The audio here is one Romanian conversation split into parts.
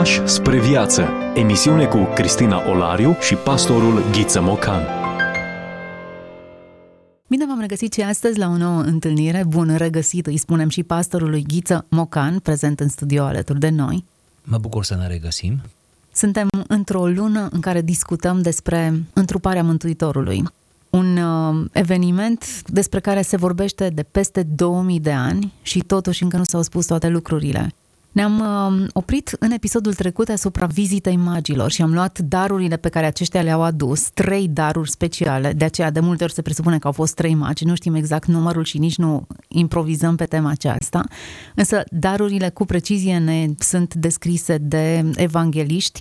Pași spre viață. Emisiune cu Cristina Olariu și pastorul Ghiță Mocan. Bine v-am regăsit și astăzi la o nouă întâlnire. Bun regăsit, îi spunem și pastorului Ghiță Mocan, prezent în studio alături de noi. Mă bucur să ne regăsim. Suntem într-o lună în care discutăm despre întruparea Mântuitorului. Un uh, eveniment despre care se vorbește de peste 2000 de ani și totuși încă nu s-au spus toate lucrurile. Ne-am uh, oprit în episodul trecut asupra vizitei magilor și am luat darurile pe care aceștia le-au adus, trei daruri speciale, de aceea de multe ori se presupune că au fost trei magi, nu știm exact numărul și nici nu improvizăm pe tema aceasta, însă darurile cu precizie ne sunt descrise de evangeliști,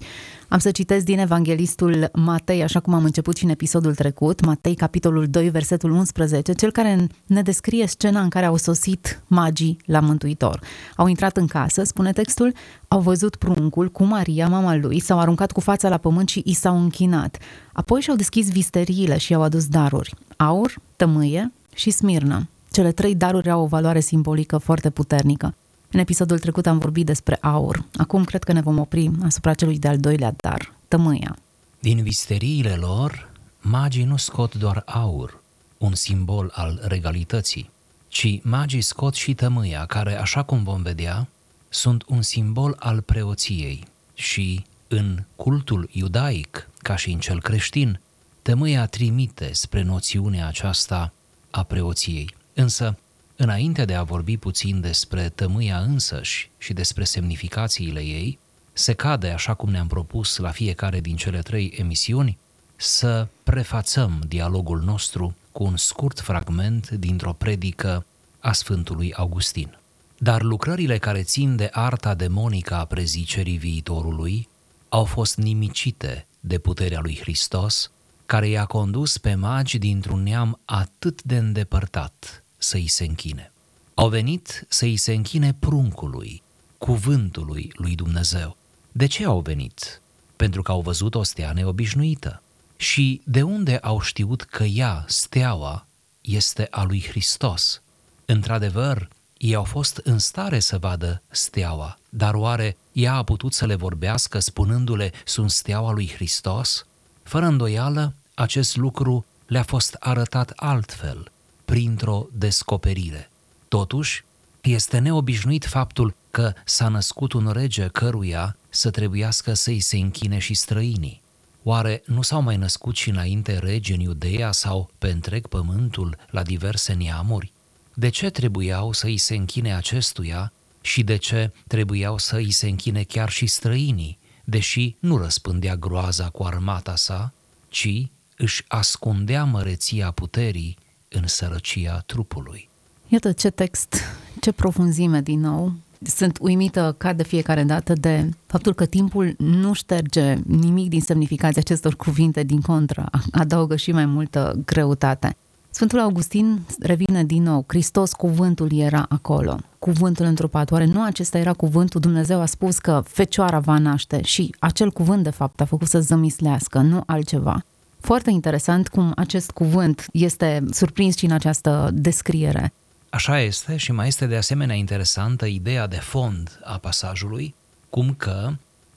am să citesc din Evanghelistul Matei, așa cum am început și în episodul trecut, Matei, capitolul 2, versetul 11, cel care ne descrie scena în care au sosit magii la Mântuitor. Au intrat în casă, spune textul, au văzut pruncul cu Maria, mama lui, s-au aruncat cu fața la pământ și i s-au închinat. Apoi și-au deschis visteriile și i-au adus daruri, aur, tămâie și smirnă. Cele trei daruri au o valoare simbolică foarte puternică. În episodul trecut am vorbit despre aur. Acum cred că ne vom opri asupra celui de-al doilea dar, tămâia. Din visteriile lor, magii nu scot doar aur, un simbol al regalității, ci magii scot și tămâia, care, așa cum vom vedea, sunt un simbol al preoției și în cultul iudaic, ca și în cel creștin, tămâia trimite spre noțiunea aceasta a preoției. Însă, Înainte de a vorbi puțin despre tămâia însăși și despre semnificațiile ei, se cade, așa cum ne-am propus la fiecare din cele trei emisiuni, să prefațăm dialogul nostru cu un scurt fragment dintr-o predică a Sfântului Augustin. Dar lucrările care țin de arta demonică a prezicerii viitorului au fost nimicite de puterea lui Hristos, care i-a condus pe magi dintr-un neam atât de îndepărtat, să-i se închine. Au venit să-i se închine pruncului, cuvântului lui Dumnezeu. De ce au venit? Pentru că au văzut o stea neobișnuită. Și de unde au știut că ea, steaua, este a lui Hristos? Într-adevăr, ei au fost în stare să vadă steaua, dar oare ea a putut să le vorbească spunându-le sunt steaua lui Hristos? Fără îndoială, acest lucru le-a fost arătat altfel, printr-o descoperire. Totuși, este neobișnuit faptul că s-a născut un rege căruia să trebuiască să-i se închine și străinii. Oare nu s-au mai născut și înainte regi în Iudeea sau pe întreg pământul la diverse neamuri? De ce trebuiau să îi se închine acestuia și de ce trebuiau să îi se închine chiar și străinii, deși nu răspândea groaza cu armata sa, ci își ascundea măreția puterii în sărăcia trupului. Iată ce text, ce profunzime din nou. Sunt uimită ca de fiecare dată de faptul că timpul nu șterge nimic din semnificația acestor cuvinte, din contră, adaugă și mai multă greutate. Sfântul Augustin revine din nou, Hristos, cuvântul era acolo, cuvântul întrupat. Oare nu acesta era cuvântul? Dumnezeu a spus că fecioara va naște și acel cuvânt, de fapt, a făcut să zămislească, nu altceva. Foarte interesant cum acest cuvânt este surprins și în această descriere. Așa este și mai este de asemenea interesantă ideea de fond a pasajului, cum că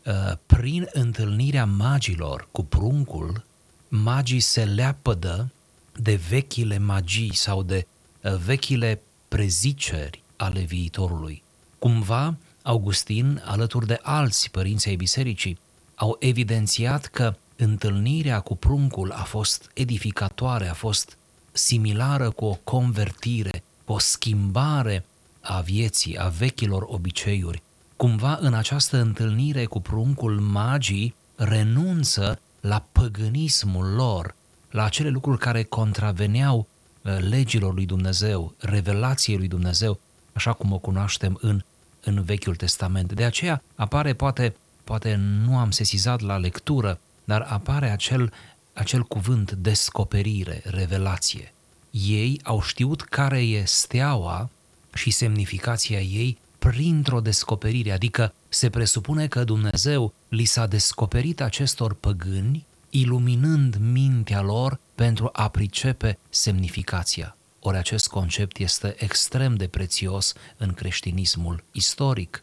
uh, prin întâlnirea magilor cu pruncul, magii se leapădă de vechile magii sau de uh, vechile preziceri ale viitorului. Cumva, Augustin, alături de alți părinți ai bisericii, au evidențiat că întâlnirea cu pruncul a fost edificatoare, a fost similară cu o convertire, cu o schimbare a vieții, a vechilor obiceiuri. Cumva în această întâlnire cu pruncul magii renunță la păgânismul lor, la acele lucruri care contraveneau uh, legilor lui Dumnezeu, revelației lui Dumnezeu, așa cum o cunoaștem în, în Vechiul Testament. De aceea apare, poate, poate nu am sesizat la lectură, dar apare acel, acel cuvânt descoperire, revelație. Ei au știut care e steaua și semnificația ei printr-o descoperire, adică se presupune că Dumnezeu li s-a descoperit acestor păgâni, iluminând mintea lor pentru a pricepe semnificația. Ori acest concept este extrem de prețios în creștinismul istoric.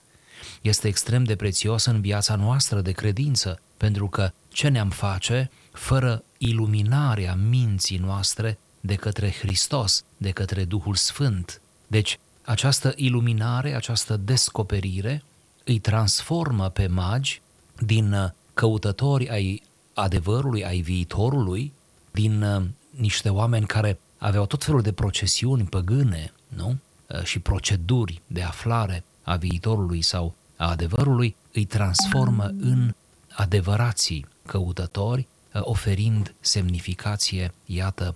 este extrem de prețios în viața noastră de credință, pentru că ce ne-am face fără iluminarea minții noastre de către Hristos, de către Duhul Sfânt. Deci, această iluminare, această descoperire îi transformă pe magi din uh, căutători ai adevărului, ai viitorului, din uh, niște oameni care aveau tot felul de procesiuni păgâne, nu? Uh, și proceduri de aflare a viitorului sau a adevărului, îi transformă în adevărații căutători, oferind semnificație, iată,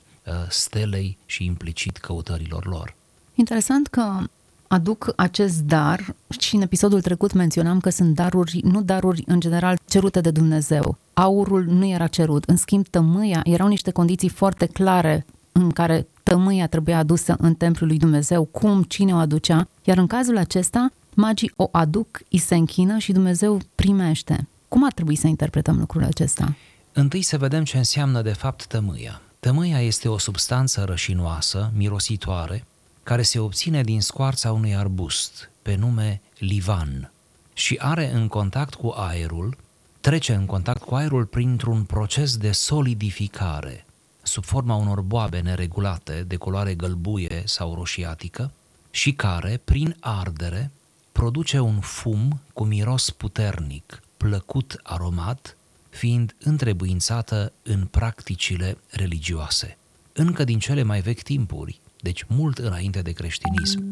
stelei și implicit căutărilor lor. Interesant că aduc acest dar și în episodul trecut menționam că sunt daruri, nu daruri în general cerute de Dumnezeu. Aurul nu era cerut, în schimb tămâia erau niște condiții foarte clare în care tămâia trebuia adusă în templul lui Dumnezeu, cum, cine o aducea, iar în cazul acesta magii o aduc, îi se închină și Dumnezeu primește. Cum ar trebui să interpretăm lucrul acesta? Întâi să vedem ce înseamnă de fapt tămâia. Tămâia este o substanță rășinoasă, mirositoare, care se obține din scoarța unui arbust, pe nume livan, și are în contact cu aerul, trece în contact cu aerul printr-un proces de solidificare, sub forma unor boabe neregulate de culoare gălbuie sau roșiatică, și care, prin ardere, produce un fum cu miros puternic, plăcut aromat, fiind întrebuințată în practicile religioase. Încă din cele mai vechi timpuri, deci mult înainte de creștinism.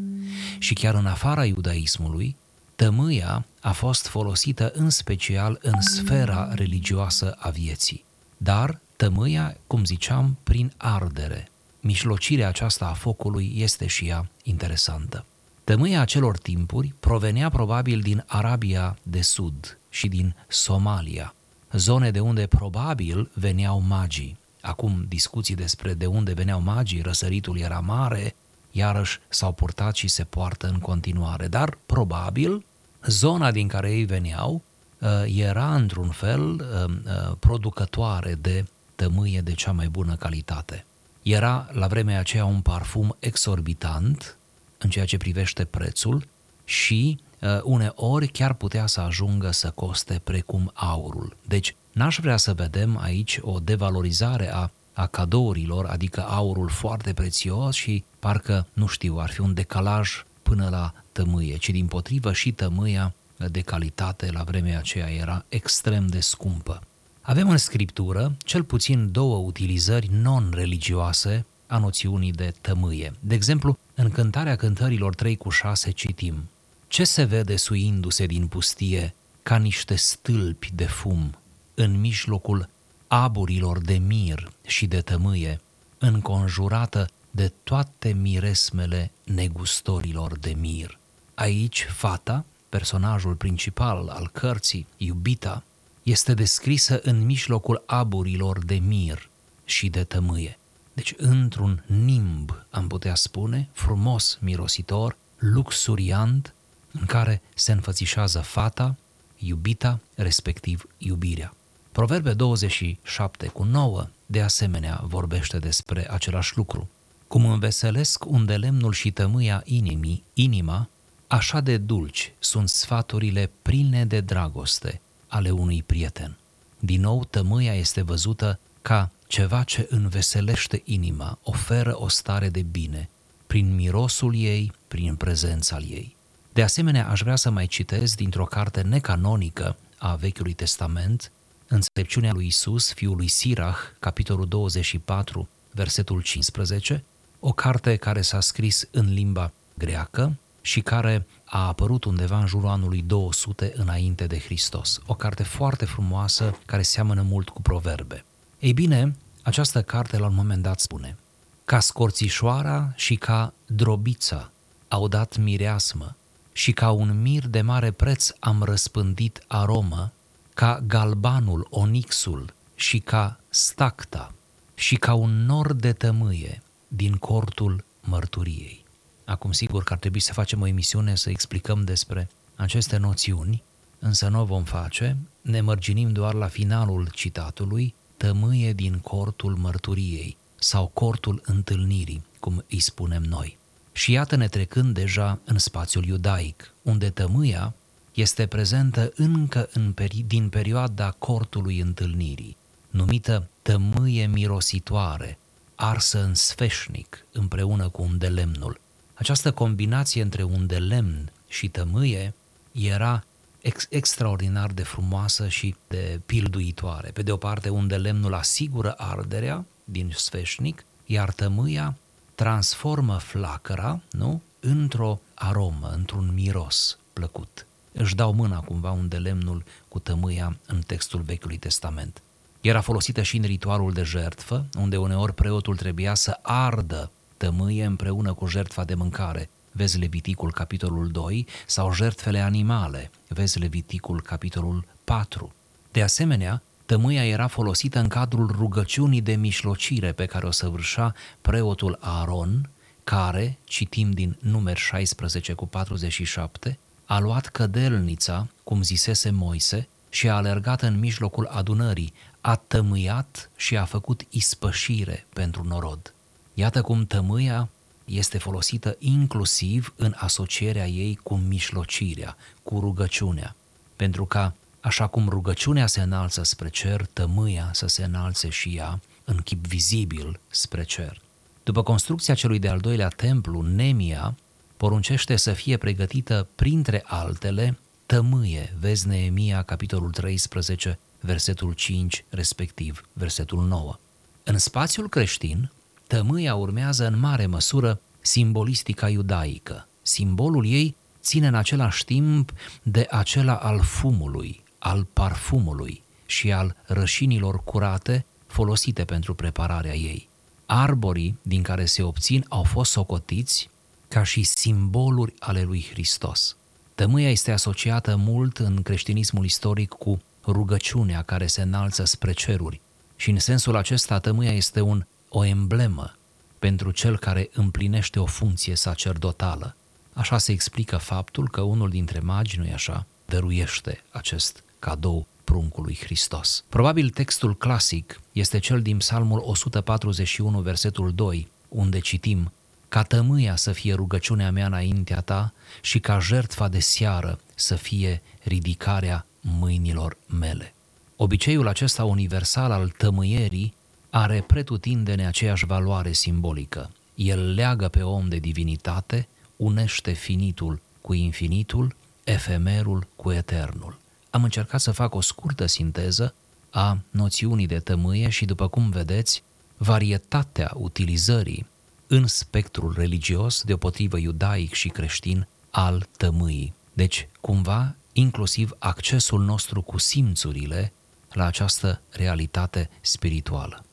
Și chiar în afara iudaismului, tămâia a fost folosită în special în sfera religioasă a vieții. Dar tămâia, cum ziceam, prin ardere. Mișlocirea aceasta a focului este și ea interesantă. Tămâia acelor timpuri provenea probabil din Arabia de Sud și din Somalia, zone de unde probabil veneau magii. Acum discuții despre de unde veneau magii, răsăritul era mare, iarăși s-au purtat și se poartă în continuare, dar probabil zona din care ei veneau uh, era într-un fel uh, uh, producătoare de tămâie de cea mai bună calitate. Era la vremea aceea un parfum exorbitant în ceea ce privește prețul și uneori chiar putea să ajungă să coste precum aurul. Deci N-aș vrea să vedem aici o devalorizare a, a cadourilor, adică aurul foarte prețios și parcă, nu știu, ar fi un decalaj până la tămâie, ci din potrivă și tămâia de calitate la vremea aceea era extrem de scumpă. Avem în scriptură cel puțin două utilizări non-religioase a noțiunii de tămâie. De exemplu, în cântarea cântărilor 3 cu 6 citim Ce se vede suindu-se din pustie ca niște stâlpi de fum în mijlocul aburilor de mir și de tămâie, înconjurată de toate miresmele negustorilor de mir. Aici, fata, personajul principal al cărții, iubita, este descrisă în mijlocul aburilor de mir și de tămâie. Deci, într-un nimb, am putea spune, frumos, mirositor, luxuriant, în care se înfățișează fata, iubita, respectiv iubirea. Proverbe 27 cu 9 de asemenea vorbește despre același lucru. Cum înveselesc unde lemnul și tămâia inimii, inima, așa de dulci sunt sfaturile pline de dragoste ale unui prieten. Din nou, tămâia este văzută ca ceva ce înveselește inima, oferă o stare de bine, prin mirosul ei, prin prezența ei. De asemenea, aș vrea să mai citez dintr-o carte necanonică a Vechiului Testament, Înțelepciunea lui Isus, fiul lui Sirach, capitolul 24, versetul 15, o carte care s-a scris în limba greacă și care a apărut undeva în jurul anului 200 înainte de Hristos. O carte foarte frumoasă care seamănă mult cu proverbe. Ei bine, această carte la un moment dat spune Ca scorțișoara și ca drobița au dat mireasmă și ca un mir de mare preț am răspândit aromă ca galbanul, onixul și ca stacta și ca un nor de tămâie din cortul mărturiei. Acum sigur că ar trebui să facem o emisiune să explicăm despre aceste noțiuni, însă nu o vom face, ne mărginim doar la finalul citatului, tămâie din cortul mărturiei sau cortul întâlnirii, cum îi spunem noi. Și iată-ne trecând deja în spațiul iudaic, unde tămâia este prezentă încă în peri- din perioada cortului întâlnirii, numită tămâie mirositoare, arsă în sfeșnic împreună cu un de lemnul. Această combinație între un de lemn și tămâie era ex- extraordinar de frumoasă și de pilduitoare. Pe de o parte, unde lemnul asigură arderea din sfeșnic, iar tămâia transformă flacăra nu? într-o aromă, într-un miros plăcut. Își dau mâna cumva unde lemnul cu tămâia în textul Vechiului Testament. Era folosită și în ritualul de jertfă, unde uneori preotul trebuia să ardă tămâie împreună cu jertfa de mâncare, vezi Leviticul capitolul 2, sau jertfele animale, vezi Leviticul capitolul 4. De asemenea, tămâia era folosită în cadrul rugăciunii de mișlocire pe care o săvârșea preotul Aaron, care, citim din numer 16 cu 47, a luat cădelnița, cum zisese Moise, și a alergat în mijlocul adunării, a tămâiat și a făcut ispășire pentru norod. Iată cum tămâia este folosită inclusiv în asocierea ei cu mișlocirea, cu rugăciunea, pentru ca, așa cum rugăciunea se înalță spre cer, tămâia să se înalțe și ea în chip vizibil spre cer. După construcția celui de-al doilea templu, Nemia poruncește să fie pregătită, printre altele, tămâie, vezi Neemia, capitolul 13, versetul 5, respectiv versetul 9. În spațiul creștin, tămâia urmează în mare măsură simbolistica iudaică. Simbolul ei ține în același timp de acela al fumului, al parfumului și al rășinilor curate folosite pentru prepararea ei. Arborii din care se obțin au fost socotiți ca și simboluri ale lui Hristos. Tămâia este asociată mult în creștinismul istoric cu rugăciunea care se înalță spre ceruri și în sensul acesta tămâia este un, o emblemă pentru cel care împlinește o funcție sacerdotală. Așa se explică faptul că unul dintre magi, nu-i așa, dăruiește acest cadou pruncului Hristos. Probabil textul clasic este cel din Psalmul 141, versetul 2, unde citim ca tămâia să fie rugăciunea mea înaintea ta și ca jertfa de seară să fie ridicarea mâinilor mele. Obiceiul acesta universal al tămâierii are pretutindene aceeași valoare simbolică. El leagă pe om de divinitate, unește finitul cu infinitul, efemerul cu eternul. Am încercat să fac o scurtă sinteză a noțiunii de tămâie și, după cum vedeți, varietatea utilizării în spectrul religios, deopotrivă iudaic și creștin, al tămâii. Deci, cumva, inclusiv accesul nostru cu simțurile la această realitate spirituală.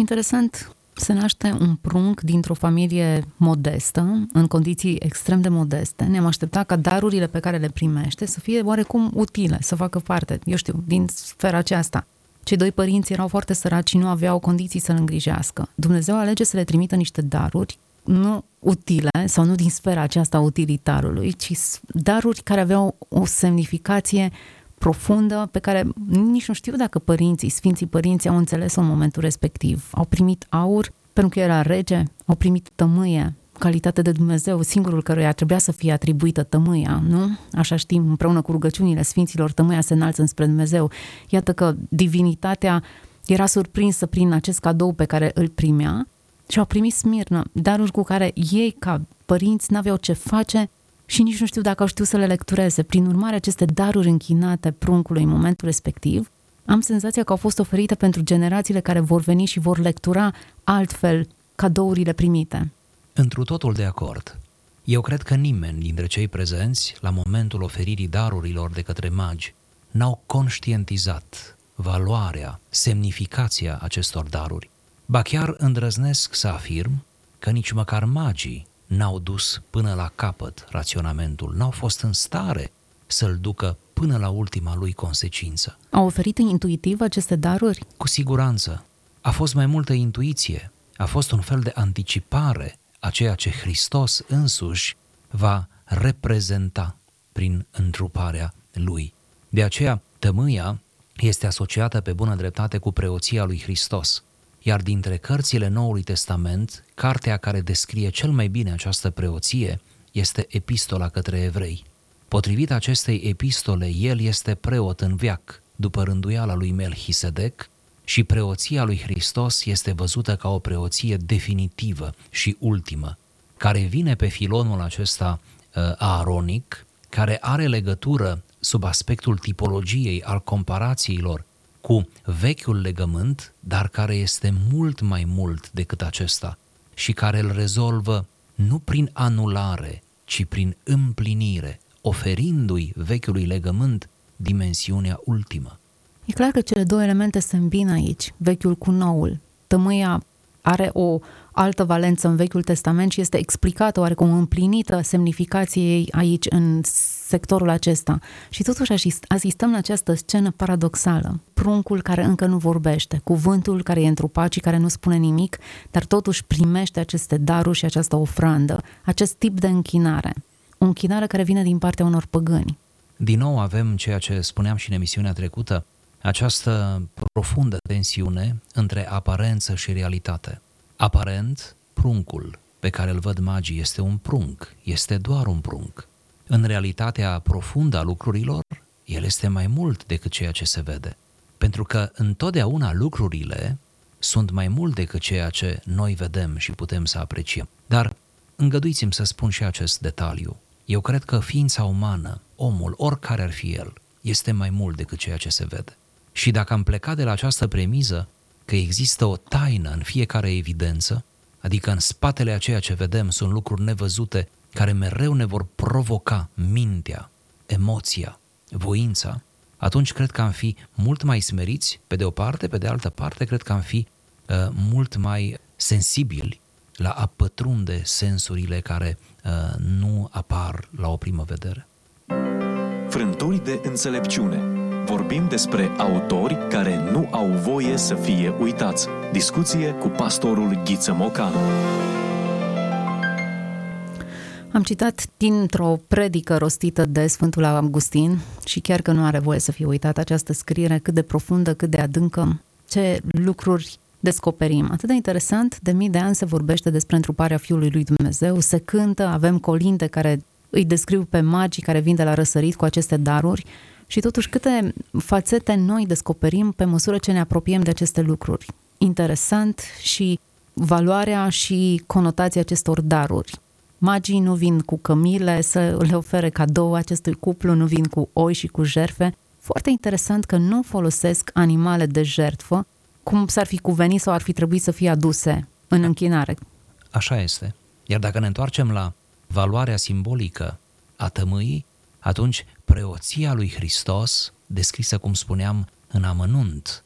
Interesant, se naște un prunc dintr-o familie modestă, în condiții extrem de modeste. Ne-am așteptat ca darurile pe care le primește să fie oarecum utile, să facă parte, eu știu, din sfera aceasta. Cei doi părinți erau foarte săraci și nu aveau condiții să-l îngrijească. Dumnezeu alege să le trimită niște daruri nu utile sau nu din sfera aceasta utilitarului, ci daruri care aveau o semnificație profundă pe care nici nu știu dacă părinții, sfinții părinți au înțeles-o în momentul respectiv. Au primit aur pentru că era rege, au primit tămâie, calitate de Dumnezeu, singurul căruia trebuia să fie atribuită tămâia, nu? Așa știm, împreună cu rugăciunile sfinților, tămâia se înalță înspre Dumnezeu. Iată că divinitatea era surprinsă prin acest cadou pe care îl primea și au primit smirnă, daruri cu care ei, ca părinți, n-aveau ce face și nici nu știu dacă au știut să le lectureze. Prin urmare, aceste daruri închinate pruncului în momentul respectiv, am senzația că au fost oferite pentru generațiile care vor veni și vor lectura altfel cadourile primite. Întru totul de acord. Eu cred că nimeni dintre cei prezenți, la momentul oferirii darurilor de către magi, n-au conștientizat valoarea, semnificația acestor daruri. Ba chiar îndrăznesc să afirm că nici măcar magii n-au dus până la capăt raționamentul, n-au fost în stare să-l ducă până la ultima lui consecință. Au oferit intuitiv aceste daruri? Cu siguranță. A fost mai multă intuiție, a fost un fel de anticipare a ceea ce Hristos însuși va reprezenta prin întruparea lui. De aceea, tămâia este asociată pe bună dreptate cu preoția lui Hristos. Iar dintre cărțile Noului Testament, cartea care descrie cel mai bine această preoție este Epistola către evrei. Potrivit acestei epistole, el este preot în viac, după rânduiala lui Melchisedec, și preoția lui Hristos este văzută ca o preoție definitivă și ultimă, care vine pe filonul acesta uh, aaronic, care are legătură sub aspectul tipologiei al comparațiilor cu vechiul legământ, dar care este mult mai mult decât acesta și care îl rezolvă nu prin anulare, ci prin împlinire, oferindu-i vechiului legământ dimensiunea ultimă. E clar că cele două elemente se îmbină aici, vechiul cu noul. Tămâia are o altă valență în Vechiul Testament și este explicată oarecum împlinită semnificației ei aici în sectorul acesta. Și totuși asistăm la această scenă paradoxală. Pruncul care încă nu vorbește, cuvântul care e întrupat și care nu spune nimic, dar totuși primește aceste daruri și această ofrandă, acest tip de închinare. O închinare care vine din partea unor păgâni. Din nou avem ceea ce spuneam și în emisiunea trecută, această profundă tensiune între aparență și realitate. Aparent, pruncul pe care îl văd magii este un prunc, este doar un prunc. În realitatea profundă a lucrurilor, el este mai mult decât ceea ce se vede. Pentru că întotdeauna lucrurile sunt mai mult decât ceea ce noi vedem și putem să apreciem. Dar îngăduiți-mi să spun și acest detaliu. Eu cred că ființa umană, omul, oricare ar fi el, este mai mult decât ceea ce se vede. Și dacă am plecat de la această premiză că există o taină în fiecare evidență, adică în spatele a ceea ce vedem sunt lucruri nevăzute care mereu ne vor provoca mintea, emoția, voința, atunci cred că am fi mult mai smeriți, pe de o parte, pe de altă parte, cred că am fi uh, mult mai sensibili la a pătrunde sensurile care uh, nu apar la o primă vedere. Frânturi de înțelepciune vorbim despre autori care nu au voie să fie uitați. Discuție cu pastorul Ghiță Mocan. Am citat dintr-o predică rostită de Sfântul Augustin și chiar că nu are voie să fie uitată această scriere, cât de profundă, cât de adâncă, ce lucruri descoperim. Atât de interesant, de mii de ani se vorbește despre întruparea Fiului lui Dumnezeu, se cântă, avem colinde care îi descriu pe magii care vin de la răsărit cu aceste daruri și totuși câte fațete noi descoperim pe măsură ce ne apropiem de aceste lucruri. Interesant și valoarea și conotația acestor daruri. Magii nu vin cu cămile să le ofere cadou acestui cuplu, nu vin cu oi și cu jerfe. Foarte interesant că nu folosesc animale de jertfă, cum s-ar fi cuvenit sau ar fi trebuit să fie aduse în închinare. Așa este. Iar dacă ne întoarcem la valoarea simbolică a tămâii, atunci preoția lui Hristos, descrisă, cum spuneam, în amănunt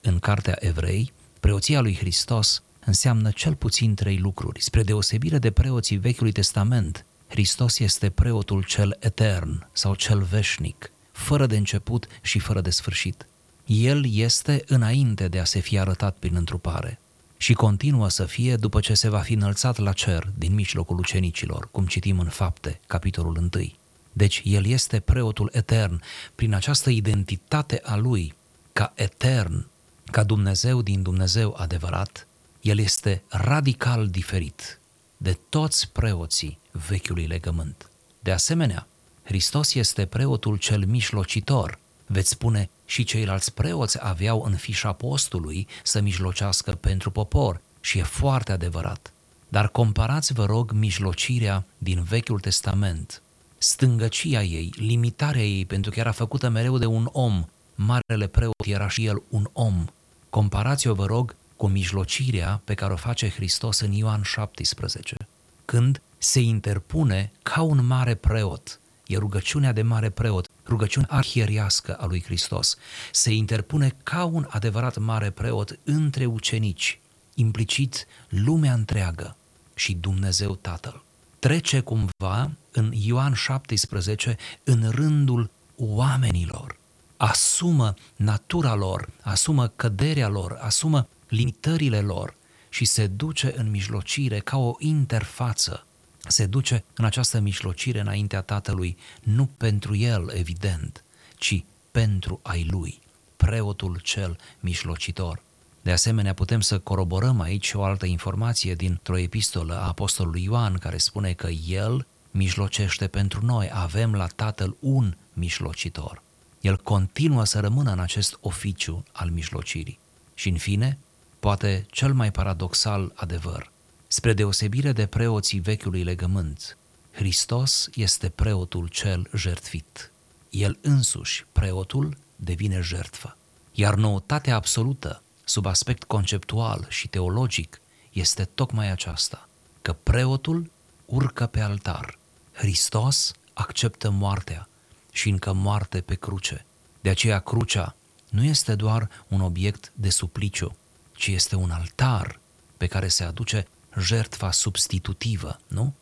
în Cartea Evrei, preoția lui Hristos înseamnă cel puțin trei lucruri. Spre deosebire de preoții Vechiului Testament, Hristos este preotul cel etern sau cel veșnic, fără de început și fără de sfârșit. El este înainte de a se fi arătat prin întrupare și continuă să fie după ce se va fi înălțat la cer din mijlocul ucenicilor, cum citim în Fapte, capitolul 1. Deci el este preotul etern. Prin această identitate a lui ca etern, ca Dumnezeu din Dumnezeu adevărat, el este radical diferit de toți preoții vechiului legământ. De asemenea, Hristos este preotul cel mijlocitor. Veți spune, și ceilalți preoți aveau în fișa postului să mijlocească pentru popor și e foarte adevărat. Dar comparați, vă rog, mijlocirea din Vechiul Testament stângăcia ei, limitarea ei, pentru că era făcută mereu de un om. Marele preot era și el un om. Comparați-o, vă rog, cu mijlocirea pe care o face Hristos în Ioan 17, când se interpune ca un mare preot. E rugăciunea de mare preot, rugăciunea arhieriască a lui Hristos. Se interpune ca un adevărat mare preot între ucenici, implicit lumea întreagă și Dumnezeu Tatăl trece cumva în Ioan 17 în rândul oamenilor. Asumă natura lor, asumă căderea lor, asumă limitările lor și se duce în mijlocire ca o interfață. Se duce în această mijlocire înaintea Tatălui, nu pentru el, evident, ci pentru ai lui, preotul cel mijlocitor. De asemenea, putem să coroborăm aici o altă informație dintr-o epistolă a apostolului Ioan care spune că el mijlocește pentru noi, avem la Tatăl un mijlocitor. El continuă să rămână în acest oficiu al mijlocirii. Și în fine, poate cel mai paradoxal adevăr, spre deosebire de preoții vechiului legământ, Hristos este preotul cel jertfit. El însuși, preotul, devine jertfă. Iar noutatea absolută, sub aspect conceptual și teologic, este tocmai aceasta, că preotul urcă pe altar. Hristos acceptă moartea și încă moarte pe cruce. De aceea crucea nu este doar un obiect de supliciu, ci este un altar pe care se aduce jertfa substitutivă, nu?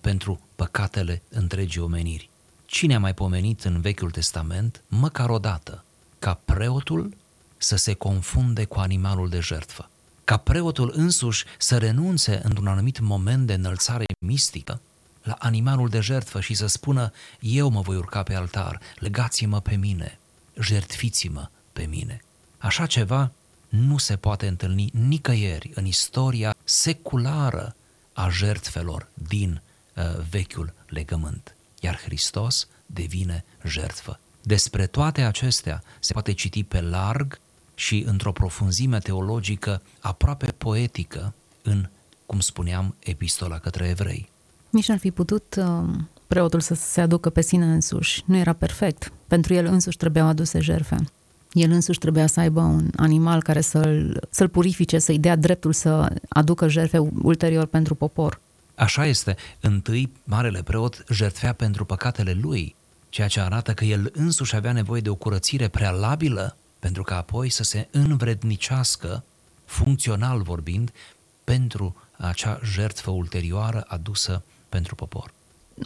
Pentru păcatele întregii omeniri. Cine a mai pomenit în Vechiul Testament, măcar o dată, ca preotul să se confunde cu animalul de jertfă? Ca preotul însuși să renunțe într-un anumit moment de înălțare mistică la animalul de jertfă și să spună eu mă voi urca pe altar, legați-mă pe mine, jertfiți-mă pe mine. Așa ceva nu se poate întâlni nicăieri în istoria seculară a jertfelor din uh, vechiul legământ. Iar Hristos devine jertfă. Despre toate acestea se poate citi pe larg și într-o profunzime teologică aproape poetică în, cum spuneam, epistola către evrei. Nici n-ar fi putut uh, preotul să se aducă pe sine însuși. Nu era perfect. Pentru el însuși trebuiau aduse jerfe. El însuși trebuia să aibă un animal care să-l, să-l purifice, să-i dea dreptul să aducă jerfe ulterior pentru popor. Așa este. Întâi, marele preot jertfea pentru păcatele lui, ceea ce arată că el însuși avea nevoie de o curățire prealabilă pentru ca apoi să se învrednicească, funcțional vorbind, pentru acea jertfă ulterioară adusă pentru popor.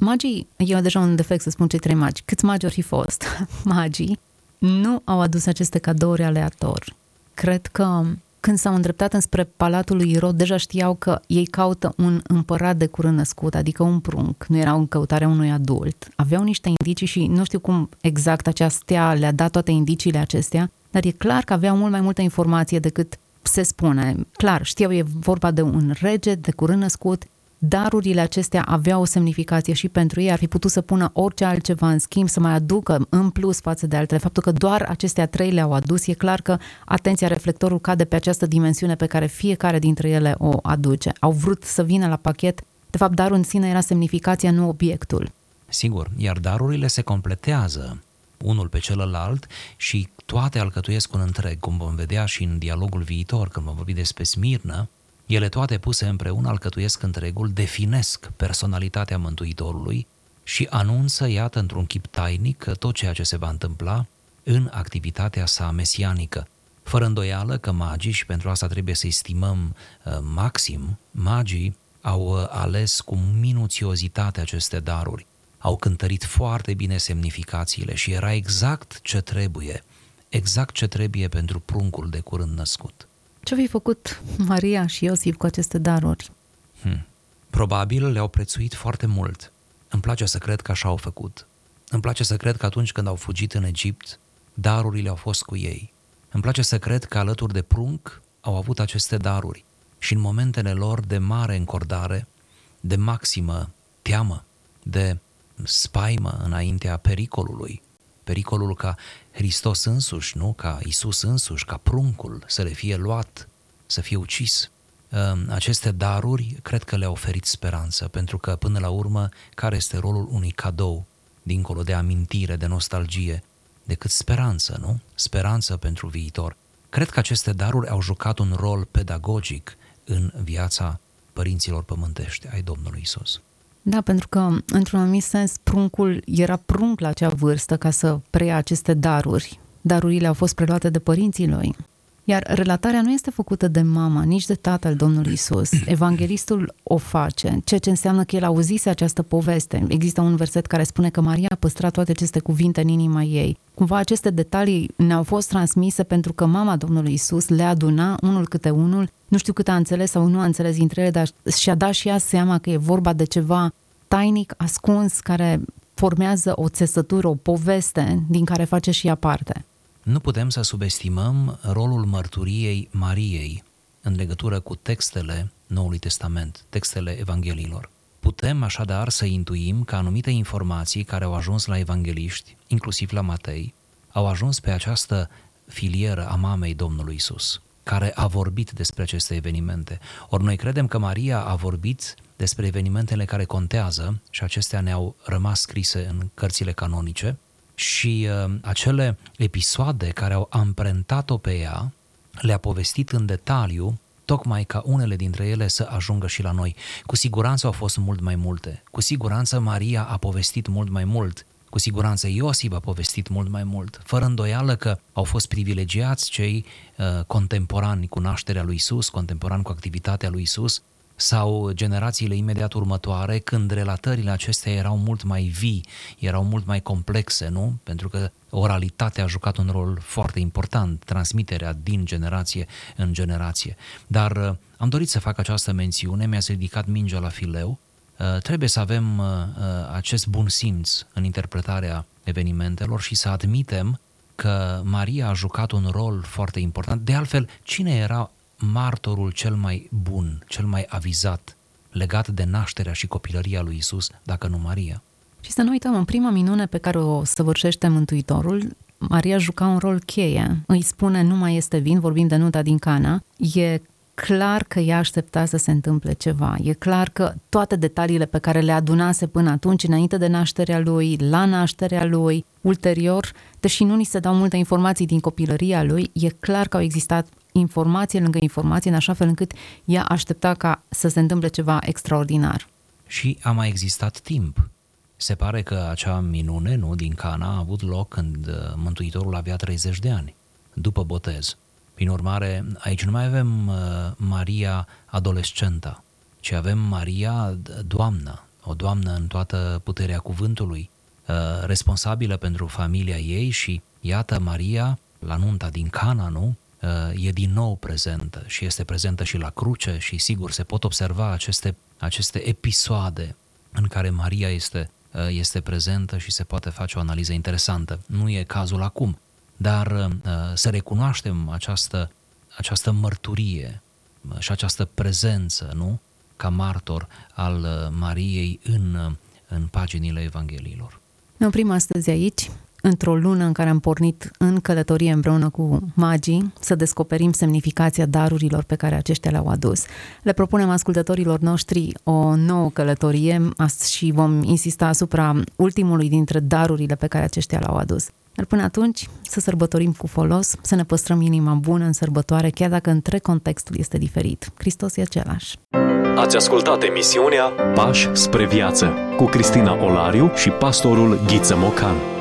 Magii, eu deja un defect să spun cei trei magi, câți magi ori fi fost, magii nu au adus aceste cadouri aleator. Cred că când s-au îndreptat înspre palatul lui Irod, deja știau că ei caută un împărat de curând născut, adică un prunc, nu erau în căutarea unui adult. Aveau niște indicii și nu știu cum exact acea stea le-a dat toate indiciile acestea, dar e clar că aveau mult mai multă informație decât se spune. Clar, știau, e vorba de un rege de curând născut, darurile acestea aveau o semnificație și pentru ei, ar fi putut să pună orice altceva în schimb, să mai aducă în plus față de altele. Faptul că doar acestea trei le-au adus, e clar că atenția, reflectorul cade pe această dimensiune pe care fiecare dintre ele o aduce. Au vrut să vină la pachet, de fapt darul în sine era semnificația, nu obiectul. Sigur, iar darurile se completează unul pe celălalt și toate alcătuiesc un întreg, cum vom vedea și în dialogul viitor, când vom vorbi despre Smirnă, ele toate puse împreună alcătuiesc întregul, definesc personalitatea Mântuitorului și anunță, iată, într-un chip tainic, tot ceea ce se va întâmpla în activitatea sa mesianică. Fără îndoială că magii, și pentru asta trebuie să estimăm uh, maxim, magii au uh, ales cu minuțiozitate aceste daruri, au cântărit foarte bine semnificațiile și era exact ce trebuie, exact ce trebuie pentru pruncul de curând născut. Ce fi făcut Maria și Iosif cu aceste daruri? Hmm. Probabil le-au prețuit foarte mult. Îmi place să cred că așa au făcut. Îmi place să cred că atunci când au fugit în Egipt, darurile au fost cu ei. Îmi place să cred că alături de prunc au avut aceste daruri și în momentele lor de mare încordare, de maximă teamă, de spaimă înaintea pericolului, pericolul ca Hristos însuși, nu? ca Isus însuși, ca pruncul să le fie luat, să fie ucis. Ehm, aceste daruri cred că le-au oferit speranță, pentru că până la urmă, care este rolul unui cadou, dincolo de amintire, de nostalgie, decât speranță, nu? Speranță pentru viitor. Cred că aceste daruri au jucat un rol pedagogic în viața părinților pământești ai Domnului Isus. Da, pentru că, într-un anumit sens, pruncul era prunc la acea vârstă ca să preia aceste daruri. Darurile au fost preluate de părinții lui. Iar relatarea nu este făcută de mama, nici de tatăl Domnului Isus. Evanghelistul o face, ceea ce înseamnă că el auzise această poveste. Există un verset care spune că Maria a păstrat toate aceste cuvinte în inima ei. Cumva aceste detalii ne-au fost transmise pentru că mama Domnului Isus le aduna unul câte unul. Nu știu cât a înțeles sau nu a înțeles dintre ele, dar și-a dat și ea seama că e vorba de ceva tainic, ascuns, care formează o țesătură, o poveste din care face și ea parte. Nu putem să subestimăm rolul mărturiei Mariei în legătură cu textele Noului Testament, textele Evangheliilor. Putem așadar să intuim că anumite informații care au ajuns la evangeliști, inclusiv la Matei, au ajuns pe această filieră a mamei Domnului Isus, care a vorbit despre aceste evenimente. Ori noi credem că Maria a vorbit despre evenimentele care contează și acestea ne-au rămas scrise în cărțile canonice și uh, acele episoade care au amprentat-o pe ea le-a povestit în detaliu tocmai ca unele dintre ele să ajungă și la noi. Cu siguranță au fost mult mai multe. Cu siguranță Maria a povestit mult mai mult. Cu siguranță Iosif a povestit mult mai mult. Fără îndoială că au fost privilegiați cei uh, contemporani cu nașterea lui Isus, contemporani cu activitatea lui Isus, sau generațiile imediat următoare, când relatările acestea erau mult mai vii, erau mult mai complexe, nu? Pentru că oralitatea a jucat un rol foarte important, transmiterea din generație în generație. Dar uh, am dorit să fac această mențiune, mi-a ridicat mingea la fileu, uh, trebuie să avem uh, acest bun simț în interpretarea evenimentelor și să admitem că Maria a jucat un rol foarte important. De altfel, cine era martorul cel mai bun, cel mai avizat legat de nașterea și copilăria lui Isus, dacă nu Maria. Și să nu uităm, în prima minune pe care o săvârșește Mântuitorul, Maria juca un rol cheie. Îi spune, nu mai este vin, vorbim de nuta din Cana. E clar că ea aștepta să se întâmple ceva. E clar că toate detaliile pe care le adunase până atunci, înainte de nașterea lui, la nașterea lui, ulterior, deși nu ni se dau multe informații din copilăria lui, e clar că au existat informație lângă informație, în așa fel încât ea aștepta ca să se întâmple ceva extraordinar. Și a mai existat timp. Se pare că acea minune, nu, din Cana a avut loc când uh, Mântuitorul avea 30 de ani, după botez. Prin urmare, aici nu mai avem uh, Maria adolescentă, ci avem Maria doamnă, o doamnă în toată puterea cuvântului, uh, responsabilă pentru familia ei și iată Maria la nunta din Cana, nu? E din nou prezentă și este prezentă și la cruce și sigur se pot observa aceste, aceste episoade în care Maria este, este prezentă și se poate face o analiză interesantă. Nu e cazul acum, dar să recunoaștem această, această mărturie și această prezență, nu? Ca martor al Mariei în, în paginile Evangheliilor. Ne oprim astăzi aici într-o lună în care am pornit în călătorie împreună cu magii să descoperim semnificația darurilor pe care aceștia le-au adus. Le propunem ascultătorilor noștri o nouă călătorie și vom insista asupra ultimului dintre darurile pe care aceștia le-au adus. Dar până atunci, să sărbătorim cu folos, să ne păstrăm inima bună în sărbătoare, chiar dacă între contextul este diferit. Hristos e același. Ați ascultat emisiunea Pași spre viață cu Cristina Olariu și pastorul Ghiță Mocan.